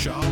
Shaw.